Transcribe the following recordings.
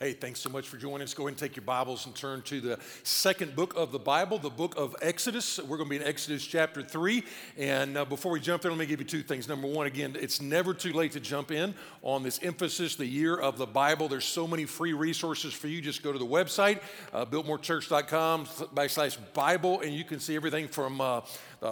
Hey, thanks so much for joining us. Go ahead and take your Bibles and turn to the second book of the Bible, the book of Exodus. We're going to be in Exodus chapter 3. And uh, before we jump there, let me give you two things. Number one, again, it's never too late to jump in on this emphasis, the year of the Bible. There's so many free resources for you. Just go to the website, uh, biltmorechurch.com backslash Bible, and you can see everything from uh,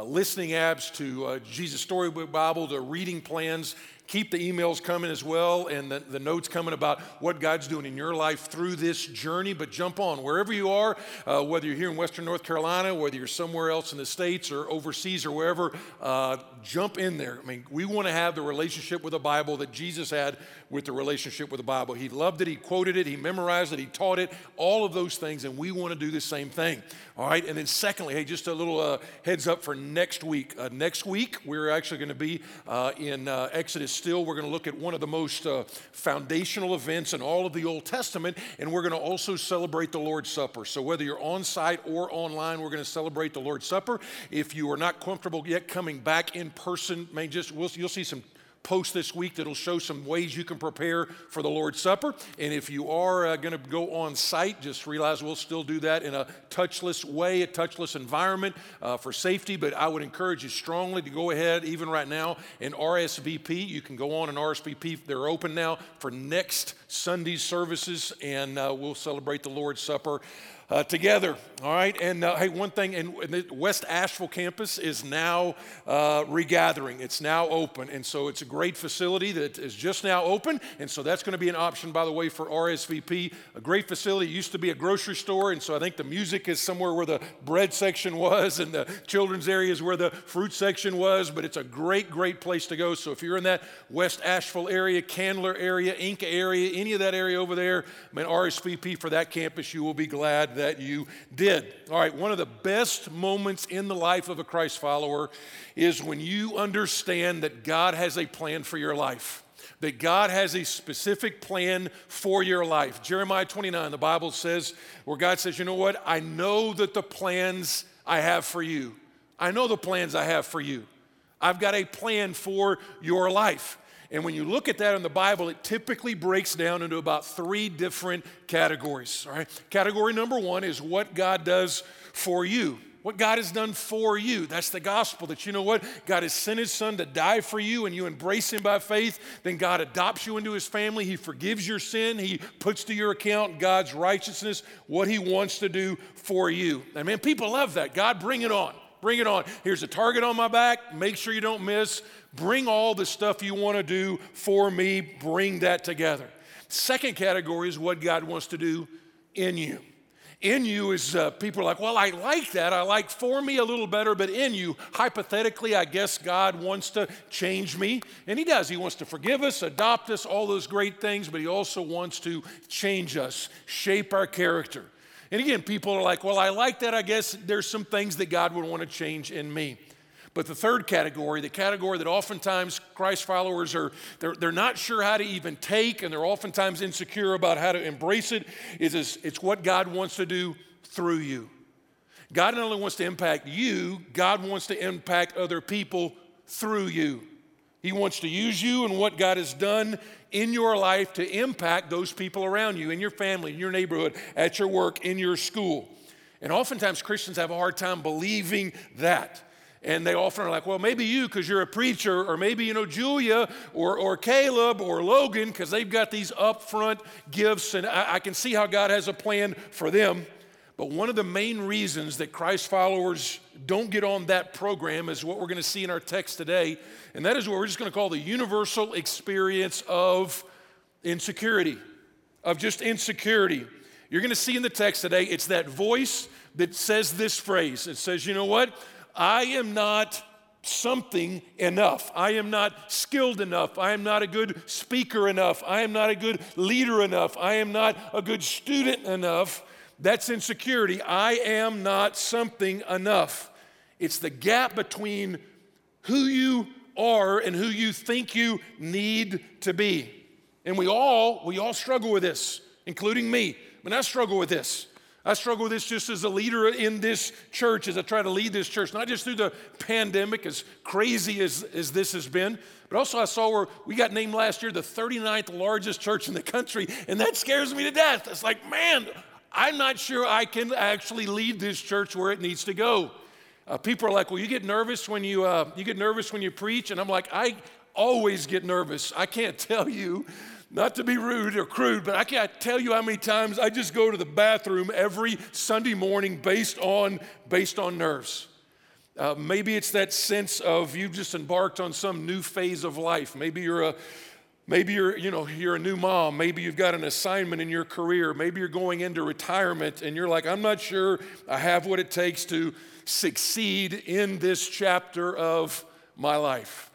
listening apps to uh, Jesus Storybook Bible to reading plans keep the emails coming as well and the, the, notes coming about what God's doing in your life through this journey. But jump on wherever you are, uh, whether you're here in Western North Carolina, whether you're somewhere else in the States or overseas or wherever, uh, jump in there. I mean, we want to have the relationship with the Bible that Jesus had with the relationship with the Bible. He loved it, he quoted it, he memorized it, he taught it, all of those things, and we want to do the same thing. All right, and then secondly, hey, just a little uh, heads up for next week. Uh, next week, we're actually going to be uh, in uh, Exodus still. We're going to look at one of the most uh, foundational events in all of the Old Testament, and we're going to also celebrate the Lord's Supper. So whether you're on site or online, we're going to celebrate the Lord's Supper. If you are not comfortable yet coming back in person, may just we'll, you'll see some post this week that'll show some ways you can prepare for the Lord's Supper. And if you are uh, going to go on site, just realize we'll still do that in a touchless way, a touchless environment uh, for safety. But I would encourage you strongly to go ahead, even right now, and RSVP. You can go on and RSVP. They're open now for next Sunday's services, and uh, we'll celebrate the Lord's Supper uh, together. All right, and uh, hey, one thing, and the West Asheville campus is now uh, regathering. It's now open, and so it's a great facility that is just now open, and so that's going to be an option, by the way, for RSVP. A great facility. It used to be a grocery store, and so I think the music is somewhere where the bread section was, and the children's area is where the fruit section was. But it's a great, great place to go. So if you're in that West Asheville area, Candler area, Enka area, any of that area over there, I mean, RSVP for that campus, you will be glad that you did. All right, one of the best moments in the life of a Christ follower is when you understand that God has a plan for your life that God has a specific plan for your life. Jeremiah 29, the Bible says, where God says, You know what? I know that the plans I have for you, I know the plans I have for you. I've got a plan for your life. And when you look at that in the Bible, it typically breaks down into about three different categories. All right? Category number one is what God does for you. What God has done for you. That's the gospel that you know what? God has sent his son to die for you and you embrace him by faith. Then God adopts you into his family. He forgives your sin. He puts to your account God's righteousness, what he wants to do for you. I mean, people love that. God, bring it on. Bring it on. Here's a target on my back. Make sure you don't miss. Bring all the stuff you want to do for me. Bring that together. Second category is what God wants to do in you. In you is uh, people are like, well, I like that. I like for me a little better, but in you, hypothetically, I guess God wants to change me. And He does. He wants to forgive us, adopt us, all those great things, but He also wants to change us, shape our character. And again, people are like, well, I like that. I guess there's some things that God would want to change in me. But the third category, the category that oftentimes Christ followers are, they're, they're not sure how to even take, and they're oftentimes insecure about how to embrace it, is, is it's what God wants to do through you. God not only wants to impact you, God wants to impact other people through you. He wants to use you and what God has done in your life to impact those people around you, in your family, in your neighborhood, at your work, in your school. And oftentimes Christians have a hard time believing that. And they often are like, well, maybe you because you're a preacher, or maybe, you know, Julia or, or Caleb or Logan because they've got these upfront gifts, and I, I can see how God has a plan for them. But one of the main reasons that Christ followers don't get on that program is what we're going to see in our text today. And that is what we're just going to call the universal experience of insecurity, of just insecurity. You're going to see in the text today, it's that voice that says this phrase. It says, you know what? I am not something enough. I am not skilled enough. I am not a good speaker enough. I am not a good leader enough. I am not a good student enough. That's insecurity. I am not something enough. It's the gap between who you are and who you think you need to be. And we all, we all struggle with this, including me. I mean, I struggle with this. I struggle with this just as a leader in this church as I try to lead this church, not just through the pandemic, as crazy as, as this has been, but also I saw where we got named last year the 39th largest church in the country, and that scares me to death. It's like, man, I'm not sure I can actually lead this church where it needs to go. Uh, people are like, well, you get nervous when you, uh, you get nervous when you preach, and I'm like, I always get nervous. I can't tell you not to be rude or crude, but I can't tell you how many times I just go to the bathroom every Sunday morning based on, based on nerves. Uh, maybe it's that sense of you've just embarked on some new phase of life. Maybe you're a Maybe you're, you know, you're a new mom. Maybe you've got an assignment in your career. Maybe you're going into retirement and you're like, I'm not sure I have what it takes to succeed in this chapter of my life.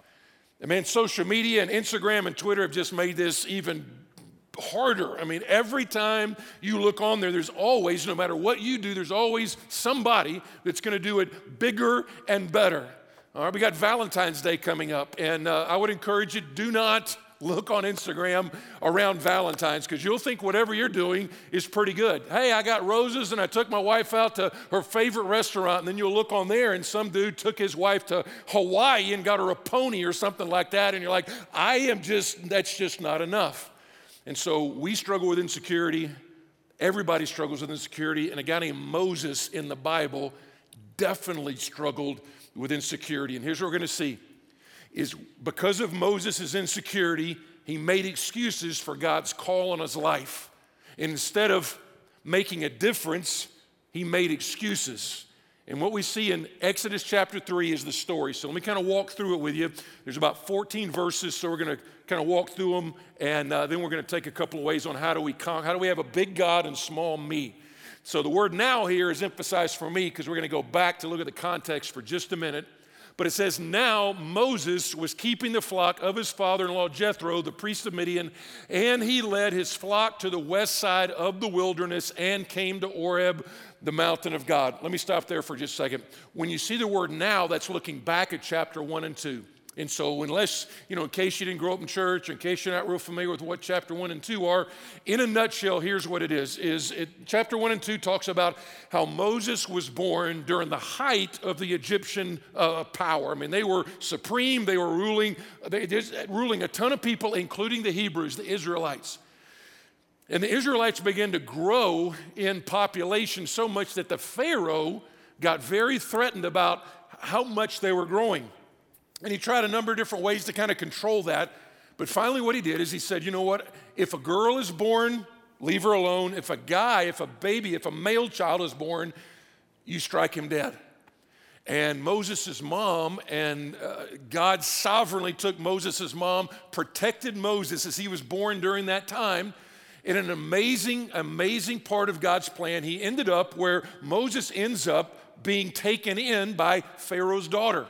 And man, social media and Instagram and Twitter have just made this even harder. I mean, every time you look on there, there's always, no matter what you do, there's always somebody that's going to do it bigger and better. All right, we got Valentine's Day coming up, and uh, I would encourage you do not look on Instagram around Valentine's because you'll think whatever you're doing is pretty good. Hey, I got roses and I took my wife out to her favorite restaurant, and then you'll look on there and some dude took his wife to Hawaii and got her a pony or something like that, and you're like, I am just, that's just not enough. And so we struggle with insecurity. Everybody struggles with insecurity, and a guy named Moses in the Bible definitely struggled with insecurity. And here's what we're going to see is because of Moses' insecurity, he made excuses for God's call on his life. And instead of making a difference, he made excuses. And what we see in Exodus chapter 3 is the story. So let me kind of walk through it with you. There's about 14 verses, so we're going to kind of walk through them, and uh, then we're going to take a couple of ways on how do we con- how do we have a big God and small me. So the word now here is emphasized for me because we're going to go back to look at the context for just a minute. But it says, Now Moses was keeping the flock of his father in law Jethro, the priest of Midian, and he led his flock to the west side of the wilderness and came to Horeb, the mountain of God. Let me stop there for just a second. When you see the word now, that's looking back at chapter 1 and 2. And so, unless, you know, in case you didn't grow up in church, in case you're not real familiar with what chapter one and two are, in a nutshell, here's what it is: is it, chapter one and two talks about how Moses was born during the height of the Egyptian uh, power. I mean, they were supreme; they were ruling, they just ruling a ton of people, including the Hebrews, the Israelites. And the Israelites began to grow in population so much that the Pharaoh got very threatened about how much they were growing. And he tried a number of different ways to kind of control that. But finally, what he did is he said, you know what? If a girl is born, leave her alone. If a guy, if a baby, if a male child is born, you strike him dead. And Moses' mom, and uh, God sovereignly took Moses' mom, protected Moses as he was born during that time. In an amazing, amazing part of God's plan, he ended up where Moses ends up being taken in by Pharaoh's daughter.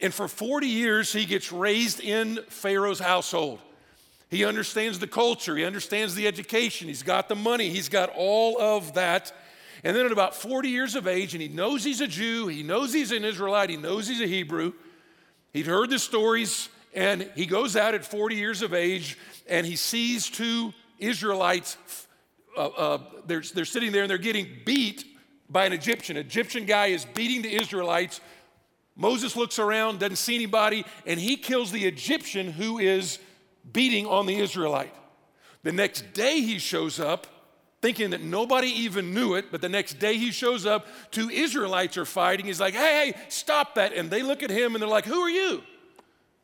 And for 40 years, he gets raised in Pharaoh's household. He understands the culture, he understands the education, he's got the money, he's got all of that. And then at about 40 years of age, and he knows he's a Jew, he knows he's an Israelite, he knows he's a Hebrew. He'd heard the stories, and he goes out at 40 years of age and he sees two Israelites. Uh, uh, they're, they're sitting there and they're getting beat by an Egyptian. Egyptian guy is beating the Israelites Moses looks around, doesn't see anybody, and he kills the Egyptian who is beating on the Israelite. The next day he shows up, thinking that nobody even knew it, but the next day he shows up, two Israelites are fighting. He's like, hey, hey, stop that. And they look at him and they're like, who are you?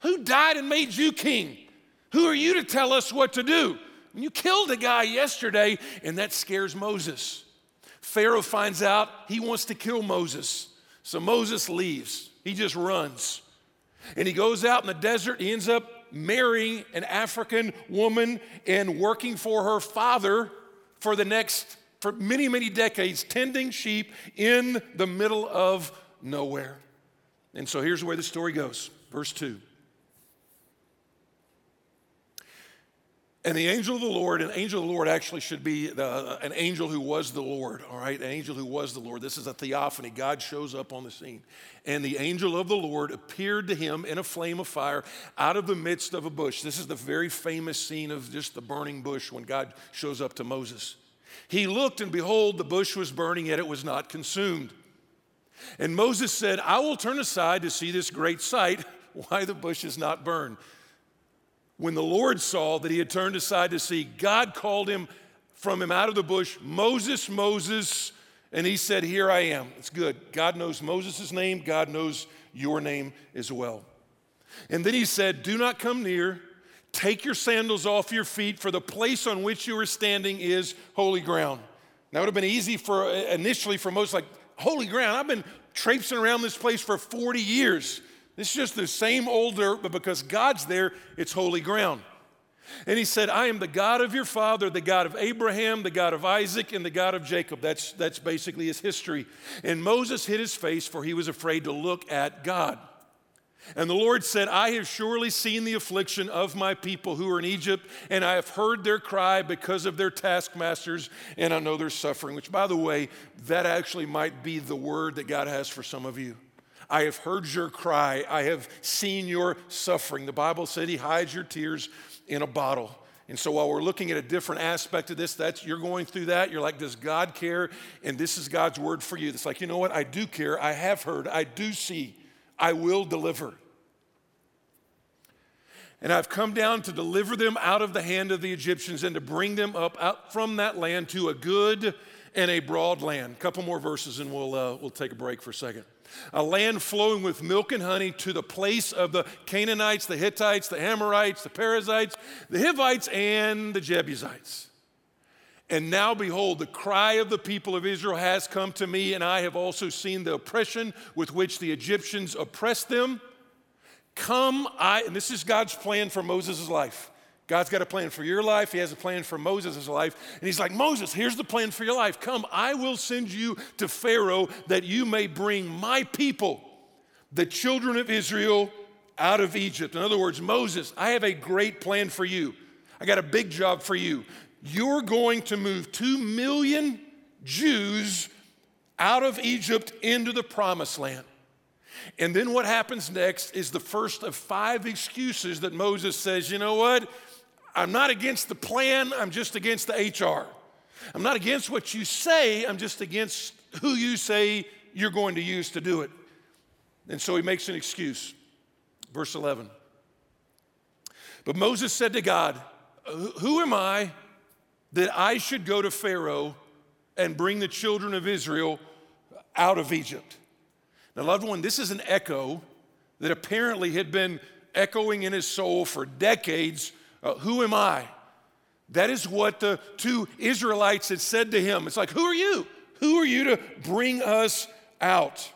Who died and made you king? Who are you to tell us what to do? And you killed a guy yesterday, and that scares Moses. Pharaoh finds out he wants to kill Moses. So Moses leaves. He just runs. And he goes out in the desert. He ends up marrying an African woman and working for her father for the next, for many, many decades, tending sheep in the middle of nowhere. And so here's where the story goes. Verse 2. And the angel of the Lord, an angel of the Lord actually should be the, an angel who was the Lord, all right? An angel who was the Lord. This is a theophany. God shows up on the scene. And the angel of the Lord appeared to him in a flame of fire out of the midst of a bush. This is the very famous scene of just the burning bush when God shows up to Moses. He looked, and behold, the bush was burning, yet it was not consumed. And Moses said, I will turn aside to see this great sight, why the bush is not burned. When the Lord saw that he had turned aside to see, God called him from him out of the bush, Moses, Moses, and he said, Here I am. It's good. God knows Moses' name, God knows your name as well. And then he said, Do not come near. Take your sandals off your feet, for the place on which you are standing is holy ground. That would have been easy for initially for most, like, holy ground. I've been traipsing around this place for 40 years. Is just the same old dirt, but because God's there, it's holy ground. And he said, I am the God of your father, the God of Abraham, the God of Isaac, and the God of Jacob. That's, that's basically his history. And Moses hid his face, for he was afraid to look at God. And the Lord said, I have surely seen the affliction of my people who are in Egypt, and I have heard their cry because of their taskmasters, and I know their suffering. Which, by the way, that actually might be the word that God has for some of you. I have heard your cry, I have seen your suffering. The Bible said He hides your tears in a bottle. And so while we're looking at a different aspect of this, that's you're going through that, you're like, does God care? And this is God's word for you. It's like, you know what? I do care. I have heard. I do see. I will deliver. And I've come down to deliver them out of the hand of the Egyptians and to bring them up out from that land to a good and a broad land. A couple more verses and we'll, uh, we'll take a break for a second a land flowing with milk and honey to the place of the Canaanites, the Hittites, the Amorites, the Perizzites, the Hivites, and the Jebusites. And now, behold, the cry of the people of Israel has come to me, and I have also seen the oppression with which the Egyptians oppressed them. Come, I, and this is God's plan for Moses' life. God's got a plan for your life. He has a plan for Moses' life. And he's like, Moses, here's the plan for your life. Come, I will send you to Pharaoh that you may bring my people, the children of Israel, out of Egypt. In other words, Moses, I have a great plan for you. I got a big job for you. You're going to move two million Jews out of Egypt into the promised land. And then what happens next is the first of five excuses that Moses says, you know what? I'm not against the plan, I'm just against the HR. I'm not against what you say, I'm just against who you say you're going to use to do it. And so he makes an excuse. Verse 11. But Moses said to God, Who am I that I should go to Pharaoh and bring the children of Israel out of Egypt? Now, loved one, this is an echo that apparently had been echoing in his soul for decades uh, who am I? That is what the two Israelites had said to him. It's like, Who are you? Who are you to bring us out?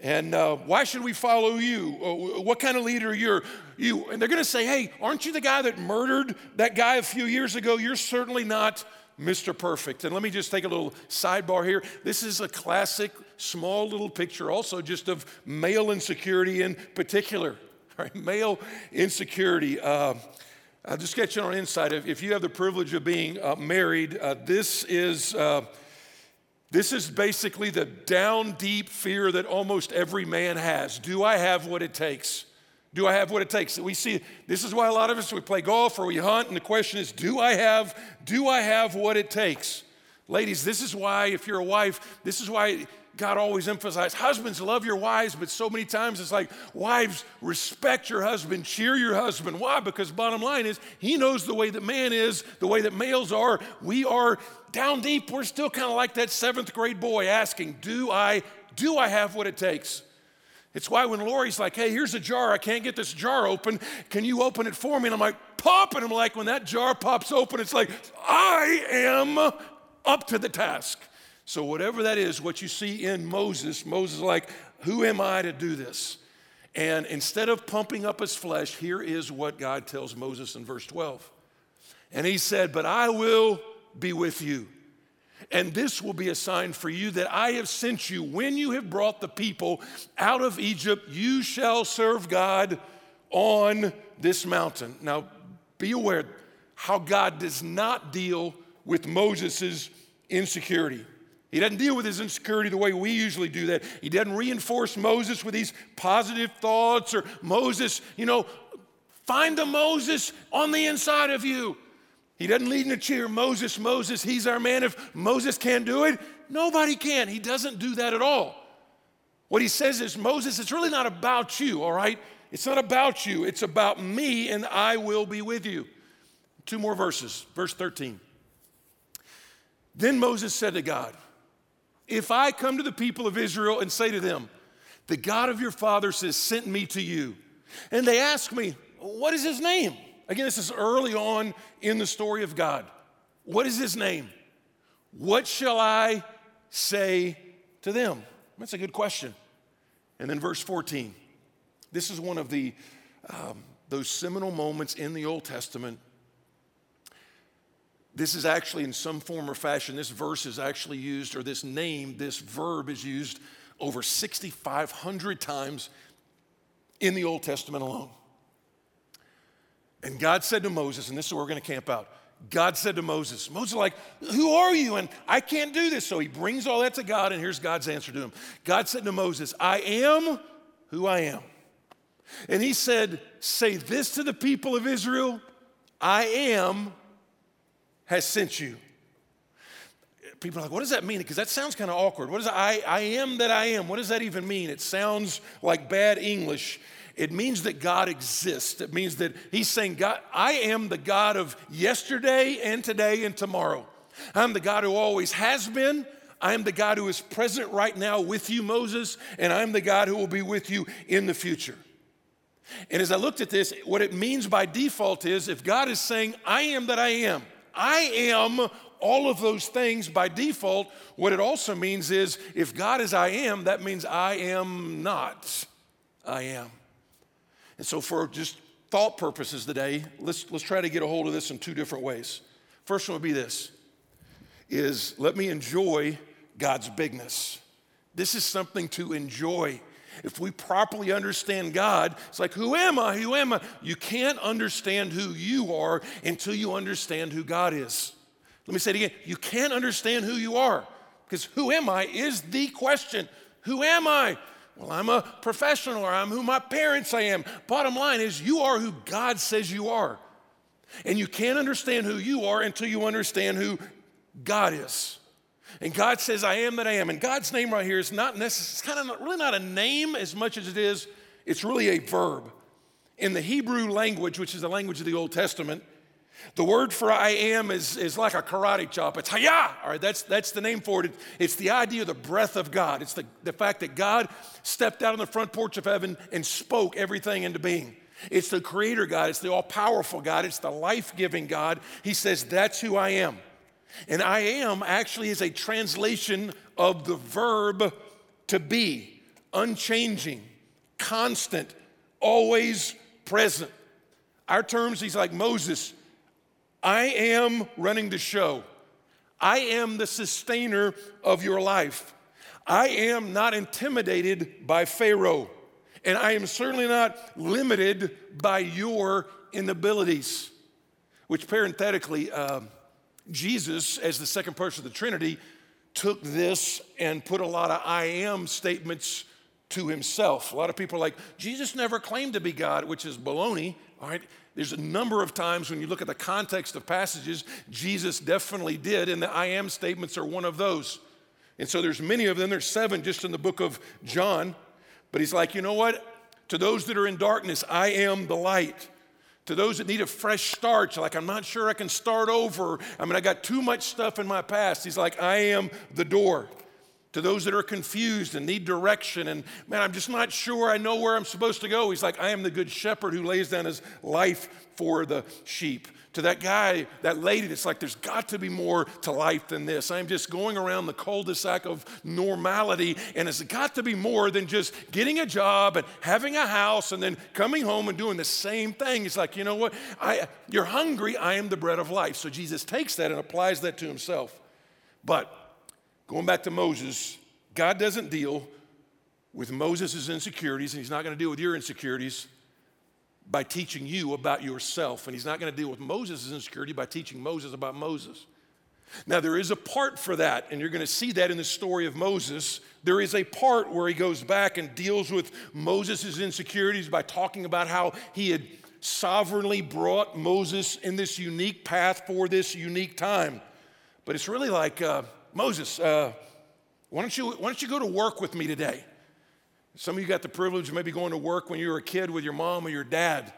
And uh, why should we follow you? Uh, what kind of leader you're you? And they're going to say, "Hey, aren't you the guy that murdered that guy a few years ago? You're certainly not Mr. Perfect." And let me just take a little sidebar here. This is a classic, small little picture, also just of male insecurity in particular. Right? Male insecurity. Uh, I'll just get you on insight. If, if you have the privilege of being uh, married, uh, this is. Uh, this is basically the down deep fear that almost every man has. Do I have what it takes? Do I have what it takes? We see this is why a lot of us we play golf or we hunt, and the question is, do I have, do I have what it takes? Ladies, this is why, if you're a wife, this is why God always emphasized husbands, love your wives, but so many times it's like, wives, respect your husband, cheer your husband. Why? Because bottom line is, he knows the way that man is, the way that males are. We are down deep, we're still kind of like that seventh grade boy asking, Do I, do I have what it takes? It's why when Lori's like, hey, here's a jar, I can't get this jar open. Can you open it for me? And I'm like, pop. And I'm like, when that jar pops open, it's like, I am up to the task. So, whatever that is, what you see in Moses, Moses like, who am I to do this? And instead of pumping up his flesh, here is what God tells Moses in verse 12. And he said, But I will be with you. And this will be a sign for you that I have sent you. When you have brought the people out of Egypt, you shall serve God on this mountain. Now, be aware how God does not deal with Moses' insecurity. He doesn't deal with his insecurity the way we usually do that. He doesn't reinforce Moses with these positive thoughts or Moses, you know, find the Moses on the inside of you. He doesn't lead in a cheer, Moses, Moses, he's our man. If Moses can't do it, nobody can. He doesn't do that at all. What he says is, Moses, it's really not about you, all right? It's not about you, it's about me, and I will be with you. Two more verses, verse 13. Then Moses said to God, If I come to the people of Israel and say to them, The God of your fathers has sent me to you, and they ask me, What is his name? Again, this is early on in the story of God. What is his name? What shall I say to them? That's a good question. And then verse 14. This is one of the um, those seminal moments in the Old Testament. This is actually, in some form or fashion, this verse is actually used, or this name, this verb is used over 6,500 times in the Old Testament alone. And God said to Moses, and this is where we're going to camp out. God said to Moses, Moses, like, who are you? And I can't do this. So he brings all that to God, and here's God's answer to him. God said to Moses, I am who I am. And he said, Say this to the people of Israel I am has sent you. People are like, what does that mean? Because that sounds kind of awkward. What is I, I am that I am? What does that even mean? It sounds like bad English. It means that God exists. It means that He's saying, God, I am the God of yesterday and today and tomorrow. I'm the God who always has been. I am the God who is present right now with you, Moses, and I'm the God who will be with you in the future. And as I looked at this, what it means by default is if God is saying, I am that I am, I am all of those things by default, what it also means is if God is I am, that means I am not. I am. And so, for just thought purposes today, let's, let's try to get a hold of this in two different ways. First one would be this is let me enjoy God's bigness. This is something to enjoy. If we properly understand God, it's like, who am I? Who am I? You can't understand who you are until you understand who God is. Let me say it again. You can't understand who you are because who am I is the question. Who am I? Well, I'm a professional or I'm who my parents I am. Bottom line is, you are who God says you are. And you can't understand who you are until you understand who God is. And God says, I am that I am. And God's name right here is not necessarily, it's kind of really not a name as much as it is, it's really a verb. In the Hebrew language, which is the language of the Old Testament, the word for I am is, is like a karate chop. It's hayah. All right, that's, that's the name for it. It's the idea of the breath of God. It's the, the fact that God stepped out on the front porch of heaven and spoke everything into being. It's the creator God. It's the all powerful God. It's the life giving God. He says, That's who I am. And I am actually is a translation of the verb to be, unchanging, constant, always present. Our terms, he's like Moses I am running the show. I am the sustainer of your life. I am not intimidated by Pharaoh, and I am certainly not limited by your inabilities. Which, parenthetically, uh, Jesus, as the second person of the Trinity, took this and put a lot of I am statements to himself. A lot of people are like, Jesus never claimed to be God, which is baloney, all right? There's a number of times when you look at the context of passages, Jesus definitely did, and the I am statements are one of those. And so there's many of them. There's seven just in the book of John. But he's like, you know what? To those that are in darkness, I am the light. To those that need a fresh start, like, I'm not sure I can start over. I mean, I got too much stuff in my past. He's like, I am the door to those that are confused and need direction. And man i'm just not sure i know where i'm supposed to go. He's like i am the good shepherd who lays down his life for the sheep. To that guy that lady that's like there's got to be more to life than this. I'm just going around the cul-de-sac of normality and it's got to be more than just getting a job and having a house and then coming home and doing the same thing. It's like you know what? I, you're hungry. I am the bread of life. So jesus takes that and applies that to himself. But Going back to Moses, God doesn't deal with Moses' insecurities, and He's not going to deal with your insecurities by teaching you about yourself. And He's not going to deal with Moses' insecurity by teaching Moses about Moses. Now, there is a part for that, and you're going to see that in the story of Moses. There is a part where he goes back and deals with Moses' insecurities by talking about how he had sovereignly brought Moses in this unique path for this unique time. But it's really like uh, Moses, uh, why, don't you, why don't you go to work with me today? Some of you got the privilege of maybe going to work when you were a kid with your mom or your dad.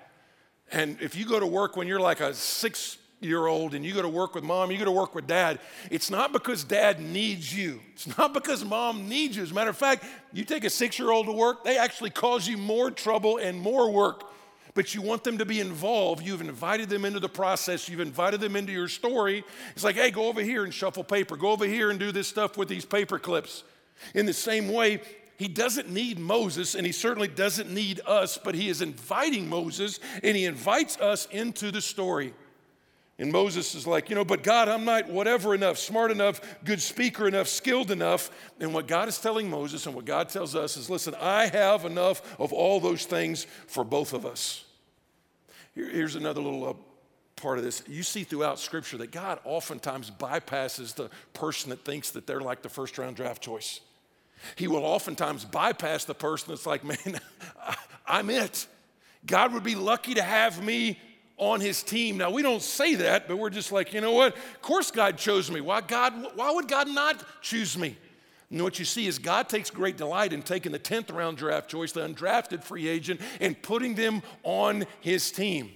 And if you go to work when you're like a six year old and you go to work with mom, you go to work with dad, it's not because dad needs you. It's not because mom needs you. As a matter of fact, you take a six year old to work, they actually cause you more trouble and more work but you want them to be involved. You've invited them into the process, you've invited them into your story. It's like, hey, go over here and shuffle paper, go over here and do this stuff with these paper clips. In the same way, he doesn't need Moses and he certainly doesn't need us, but he is inviting Moses and he invites us into the story. And Moses is like, you know, but God, I'm not whatever enough, smart enough, good speaker enough, skilled enough. And what God is telling Moses and what God tells us is listen, I have enough of all those things for both of us. Here, here's another little uh, part of this. You see throughout Scripture that God oftentimes bypasses the person that thinks that they're like the first round draft choice. He will oftentimes bypass the person that's like, man, I'm it. God would be lucky to have me on his team. Now, we don't say that, but we're just like, you know what? Of course God chose me. Why, God, why would God not choose me? And what you see is God takes great delight in taking the 10th round draft choice, the undrafted free agent, and putting them on his team.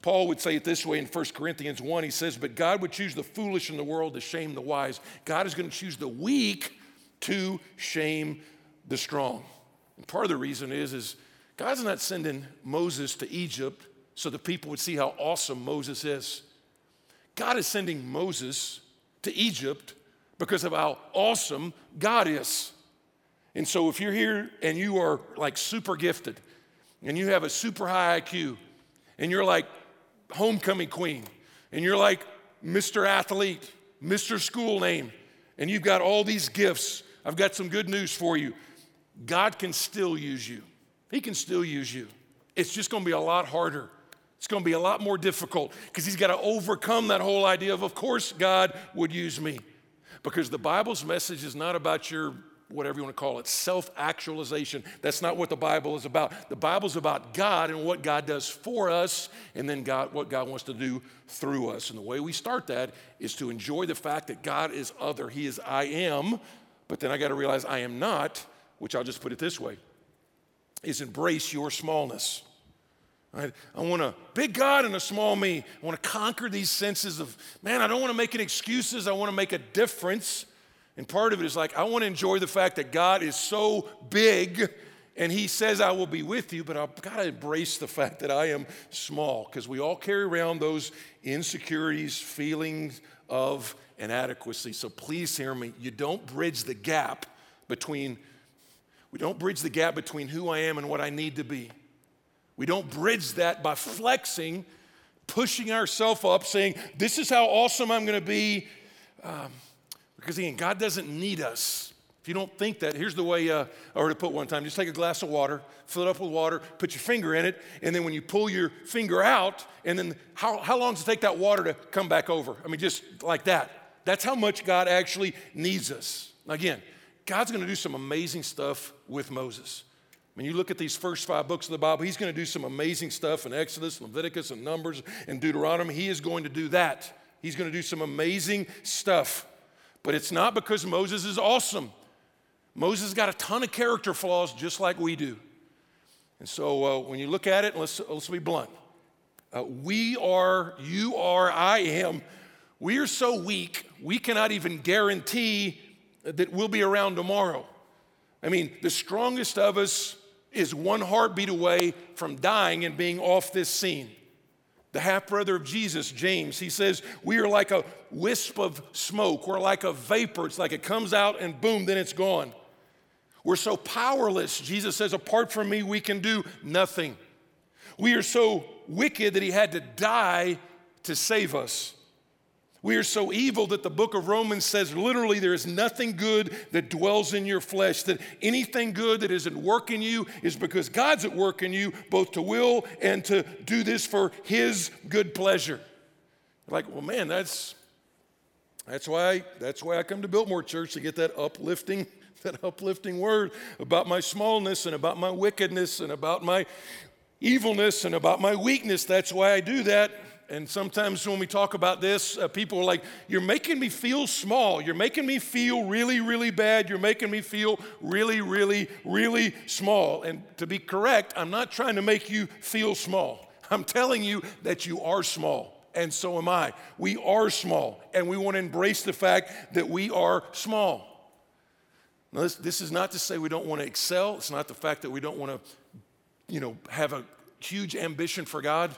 Paul would say it this way in 1 Corinthians 1. He says, But God would choose the foolish in the world to shame the wise. God is going to choose the weak to shame the strong. And part of the reason is, is God's not sending Moses to Egypt so the people would see how awesome Moses is. God is sending Moses to Egypt because of how awesome God is. And so, if you're here and you are like super gifted and you have a super high IQ and you're like homecoming queen and you're like Mr. Athlete, Mr. School name, and you've got all these gifts, I've got some good news for you. God can still use you. He can still use you. It's just gonna be a lot harder it's going to be a lot more difficult because he's got to overcome that whole idea of, of course, God would use me. Because the Bible's message is not about your, whatever you want to call it, self actualization. That's not what the Bible is about. The Bible's about God and what God does for us, and then God, what God wants to do through us. And the way we start that is to enjoy the fact that God is other. He is I am, but then I got to realize I am not, which I'll just put it this way is embrace your smallness. I, I want a big God and a small me. I want to conquer these senses of, man, I don't want to make any excuses. I want to make a difference. And part of it is like, I want to enjoy the fact that God is so big and He says, I will be with you, but I've got to embrace the fact that I am small because we all carry around those insecurities, feelings of inadequacy. So please hear me. You don't bridge the gap between, we don't bridge the gap between who I am and what I need to be. We don't bridge that by flexing, pushing ourselves up, saying, This is how awesome I'm going to be. Um, because again, God doesn't need us. If you don't think that, here's the way uh, I it put one time just take a glass of water, fill it up with water, put your finger in it, and then when you pull your finger out, and then how, how long does it take that water to come back over? I mean, just like that. That's how much God actually needs us. Again, God's going to do some amazing stuff with Moses. When you look at these first five books of the Bible, he's going to do some amazing stuff in Exodus, Leviticus, and Numbers, and Deuteronomy. He is going to do that. He's going to do some amazing stuff. But it's not because Moses is awesome. Moses got a ton of character flaws just like we do. And so uh, when you look at it, let's, let's be blunt. Uh, we are, you are, I am, we are so weak, we cannot even guarantee that we'll be around tomorrow. I mean, the strongest of us is one heartbeat away from dying and being off this scene. The half brother of Jesus, James, he says, We are like a wisp of smoke. We're like a vapor. It's like it comes out and boom, then it's gone. We're so powerless. Jesus says, Apart from me, we can do nothing. We are so wicked that he had to die to save us. We are so evil that the book of Romans says literally there is nothing good that dwells in your flesh, that anything good that isn't working you is because God's at work in you, both to will and to do this for His good pleasure. Like, well, man, that's that's why that's why I come to Biltmore Church to get that uplifting that uplifting word about my smallness and about my wickedness and about my evilness and about my weakness. That's why I do that. And sometimes when we talk about this, uh, people are like, You're making me feel small. You're making me feel really, really bad. You're making me feel really, really, really small. And to be correct, I'm not trying to make you feel small. I'm telling you that you are small. And so am I. We are small. And we want to embrace the fact that we are small. Now, this, this is not to say we don't want to excel. It's not the fact that we don't want to, you know, have a huge ambition for God.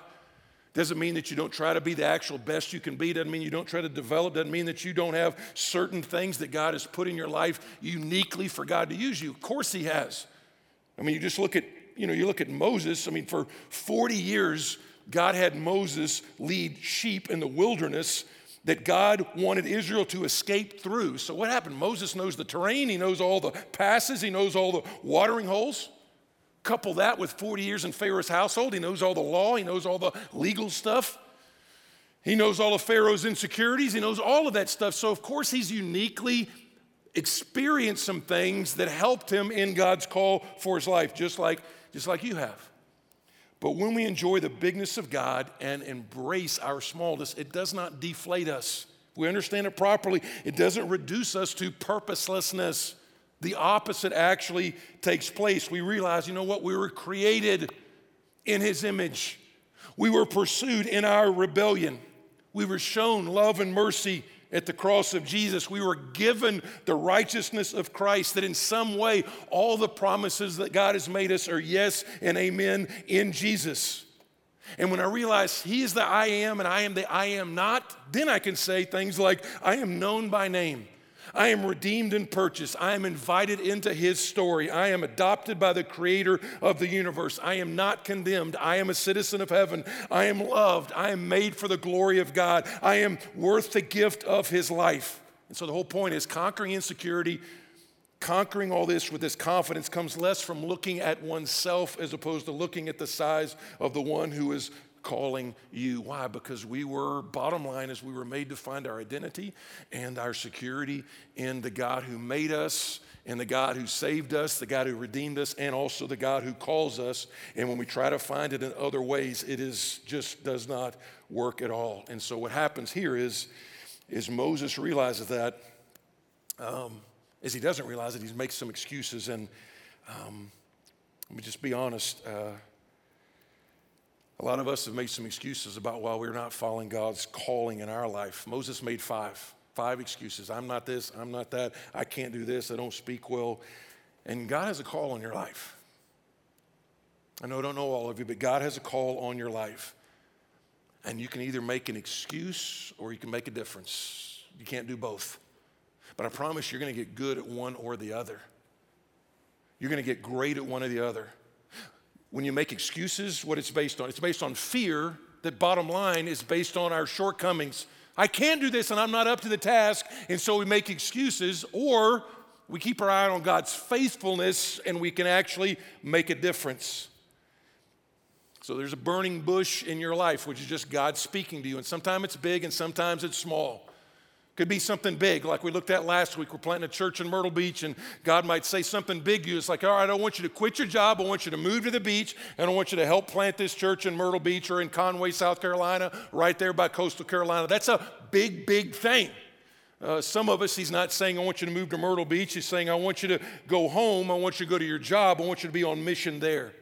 Doesn't mean that you don't try to be the actual best you can be. Doesn't mean you don't try to develop. Doesn't mean that you don't have certain things that God has put in your life uniquely for God to use you. Of course, He has. I mean, you just look at, you know, you look at Moses. I mean, for 40 years, God had Moses lead sheep in the wilderness that God wanted Israel to escape through. So, what happened? Moses knows the terrain, he knows all the passes, he knows all the watering holes. Couple that with 40 years in Pharaoh's household. He knows all the law, he knows all the legal stuff. He knows all of Pharaoh's insecurities, he knows all of that stuff. So, of course, he's uniquely experienced some things that helped him in God's call for his life, just like, just like you have. But when we enjoy the bigness of God and embrace our smallness, it does not deflate us. If we understand it properly, it doesn't reduce us to purposelessness. The opposite actually takes place. We realize, you know what? We were created in His image, we were pursued in our rebellion, we were shown love and mercy at the cross of Jesus. We were given the righteousness of Christ, that in some way, all the promises that God has made us are yes and amen in Jesus. And when I realize He is the I am and I am the I am not, then I can say things like, I am known by name. I am redeemed and purchased. I am invited into his story. I am adopted by the creator of the universe. I am not condemned. I am a citizen of heaven. I am loved. I am made for the glory of God. I am worth the gift of his life. And so the whole point is conquering insecurity, conquering all this with this confidence comes less from looking at oneself as opposed to looking at the size of the one who is calling you. Why? Because we were, bottom line is, we were made to find our identity and our security in the God who made us, and the God who saved us, the God who redeemed us, and also the God who calls us. And when we try to find it in other ways, it is just does not work at all. And so what happens here is, is Moses realizes that. Um, as he doesn't realize it, he makes some excuses. And um, let me just be honest. Uh, a lot of us have made some excuses about why we're not following God's calling in our life. Moses made five, five excuses. I'm not this, I'm not that, I can't do this, I don't speak well. And God has a call on your life. I know I don't know all of you, but God has a call on your life. And you can either make an excuse or you can make a difference. You can't do both. But I promise you're going to get good at one or the other. You're going to get great at one or the other. When you make excuses, what it's based on? It's based on fear that bottom line is based on our shortcomings. I can't do this and I'm not up to the task, and so we make excuses, or we keep our eye on God's faithfulness and we can actually make a difference. So there's a burning bush in your life, which is just God speaking to you, and sometimes it's big and sometimes it's small. Could be something big, like we looked at last week. We're planting a church in Myrtle Beach, and God might say something big to you. It's like, all right, I want you to quit your job. I want you to move to the beach. And I want you to help plant this church in Myrtle Beach or in Conway, South Carolina, right there by coastal Carolina. That's a big, big thing. Uh, some of us, he's not saying, I want you to move to Myrtle Beach. He's saying, I want you to go home. I want you to go to your job. I want you to be on mission there.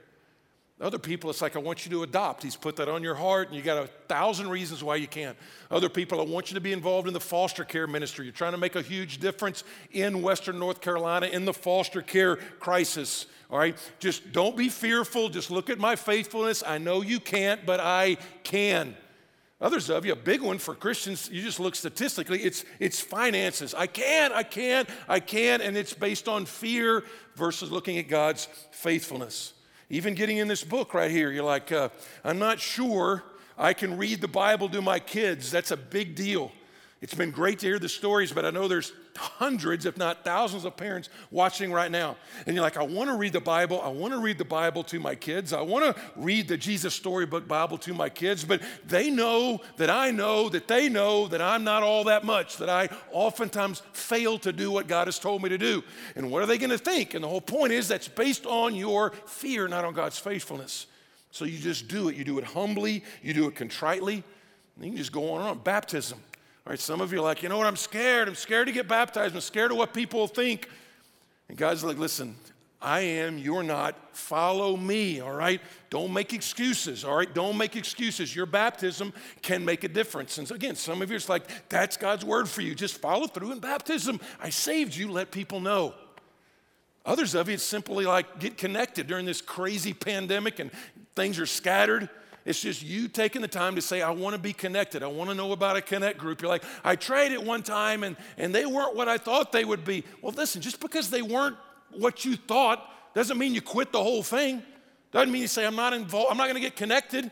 Other people, it's like, I want you to adopt. He's put that on your heart, and you got a thousand reasons why you can't. Other people, I want you to be involved in the foster care ministry. You're trying to make a huge difference in Western North Carolina in the foster care crisis. All right? Just don't be fearful. Just look at my faithfulness. I know you can't, but I can. Others of you, a big one for Christians, you just look statistically, it's, it's finances. I can't. I can't. I can't. and it's based on fear versus looking at God's faithfulness. Even getting in this book right here, you're like, uh, I'm not sure I can read the Bible to my kids. That's a big deal. It's been great to hear the stories, but I know there's hundreds, if not thousands, of parents watching right now. And you're like, I want to read the Bible. I want to read the Bible to my kids. I want to read the Jesus Storybook Bible to my kids, but they know that I know that they know that I'm not all that much, that I oftentimes fail to do what God has told me to do. And what are they going to think? And the whole point is that's based on your fear, not on God's faithfulness. So you just do it. You do it humbly, you do it contritely, and you can just go on and on. Baptism. Some of you are like, you know what, I'm scared. I'm scared to get baptized. I'm scared of what people think. And God's like, listen, I am, you're not. Follow me, all right? Don't make excuses, all right? Don't make excuses. Your baptism can make a difference. And again, some of you are like, that's God's word for you. Just follow through in baptism. I saved you, let people know. Others of you, it's simply like get connected during this crazy pandemic and things are scattered. It's just you taking the time to say, I want to be connected. I want to know about a connect group. You're like, I tried it one time and, and they weren't what I thought they would be. Well, listen, just because they weren't what you thought doesn't mean you quit the whole thing. Doesn't mean you say, I'm not involved, I'm not going to get connected.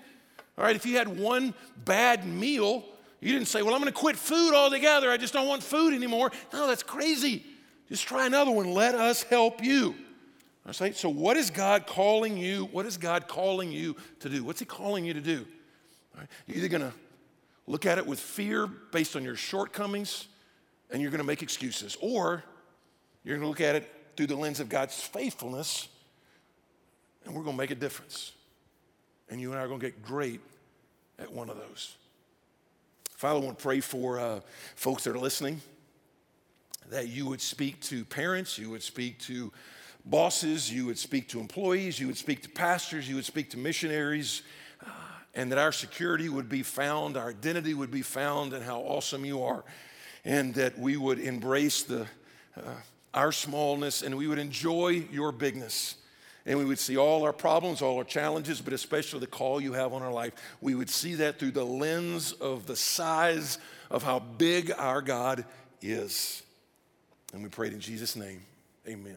All right, if you had one bad meal, you didn't say, Well, I'm going to quit food altogether. I just don't want food anymore. No, that's crazy. Just try another one. Let us help you. All right, so what is God calling you? What is God calling you to do? What's He calling you to do? Right, you're either going to look at it with fear based on your shortcomings and you're going to make excuses, or you're going to look at it through the lens of God's faithfulness, and we're going to make a difference. And you and I are going to get great at one of those. Father, I want to pray for uh, folks that are listening that you would speak to parents, you would speak to bosses, you would speak to employees, you would speak to pastors, you would speak to missionaries, uh, and that our security would be found, our identity would be found, and how awesome you are, and that we would embrace the uh, our smallness and we would enjoy your bigness. And we would see all our problems, all our challenges, but especially the call you have on our life. We would see that through the lens of the size of how big our God is. And we prayed in Jesus' name. Amen.